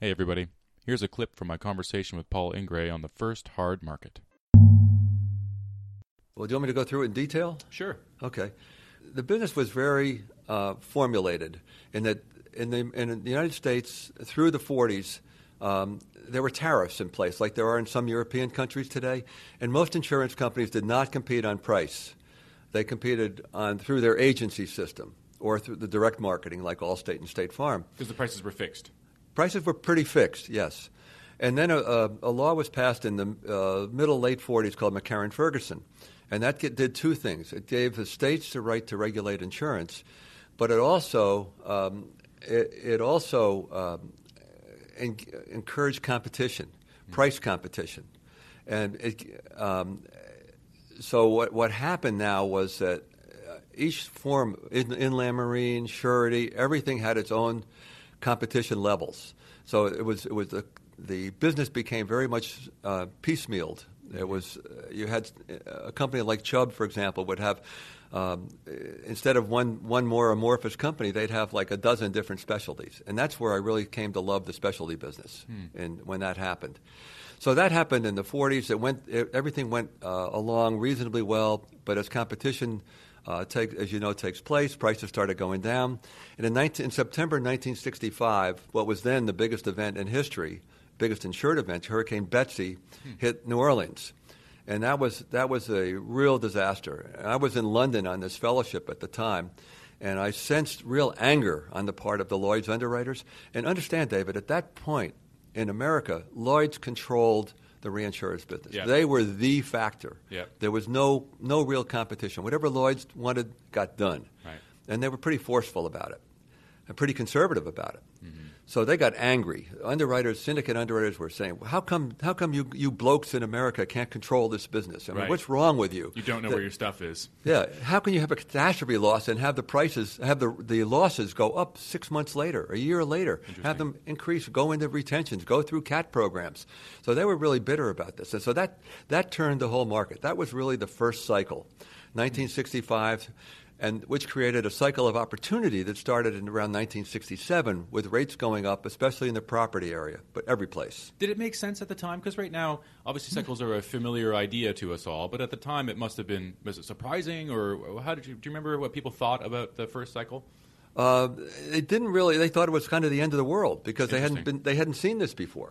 Hey, everybody. Here's a clip from my conversation with Paul Ingrey on the first hard market. Well, do you want me to go through it in detail? Sure. Okay. The business was very uh, formulated in that in the, in the United States through the 40s, um, there were tariffs in place, like there are in some European countries today, and most insurance companies did not compete on price. They competed on through their agency system or through the direct marketing, like Allstate and State Farm. Because the prices were fixed. Prices were pretty fixed, yes. And then a, a, a law was passed in the uh, middle late 40s called McCarran Ferguson, and that get, did two things. It gave the states the right to regulate insurance, but it also um, it, it, also um, en- encouraged competition, mm-hmm. price competition, and it, um, so what what happened now was that uh, each form, in, inland marine, surety, everything had its own competition levels. So it was it was the the business became very much uh, piecemealed. It was uh, you had a company like Chubb, for example, would have um, instead of one one more amorphous company, they'd have like a dozen different specialties, and that's where I really came to love the specialty business. Hmm. And when that happened, so that happened in the 40s. It went it, everything went uh, along reasonably well, but as competition uh, take, as you know, takes place. Prices started going down. And in, 19, in, September 1965, what was then the biggest event in history, biggest insured event, Hurricane Betsy, hmm. hit New Orleans. And that was, that was a real disaster. I was in London on this fellowship at the time, and I sensed real anger on the part of the Lloyd's underwriters. And understand, David, at that point in America, Lloyd's controlled – the reinsurance business. Yep. They were the factor. Yep. There was no no real competition. Whatever Lloyd's wanted got done. Right. And they were pretty forceful about it and pretty conservative about it. Mm-hmm. So they got angry. Underwriters, syndicate underwriters were saying, "How come? How come you, you blokes in America can't control this business? I mean, right. what's wrong with you? You don't know where your stuff is. Yeah. How can you have a catastrophe loss and have the prices, have the the losses go up six months later, a year later, have them increase, go into retentions, go through cat programs? So they were really bitter about this, and so that that turned the whole market. That was really the first cycle, 1965 and which created a cycle of opportunity that started in around 1967 with rates going up, especially in the property area, but every place. Did it make sense at the time? Because right now, obviously, cycles are a familiar idea to us all, but at the time, it must have been was it surprising, or how did you do? You remember what people thought about the first cycle? Uh, they didn't really. They thought it was kind of the end of the world because they hadn't been they hadn't seen this before.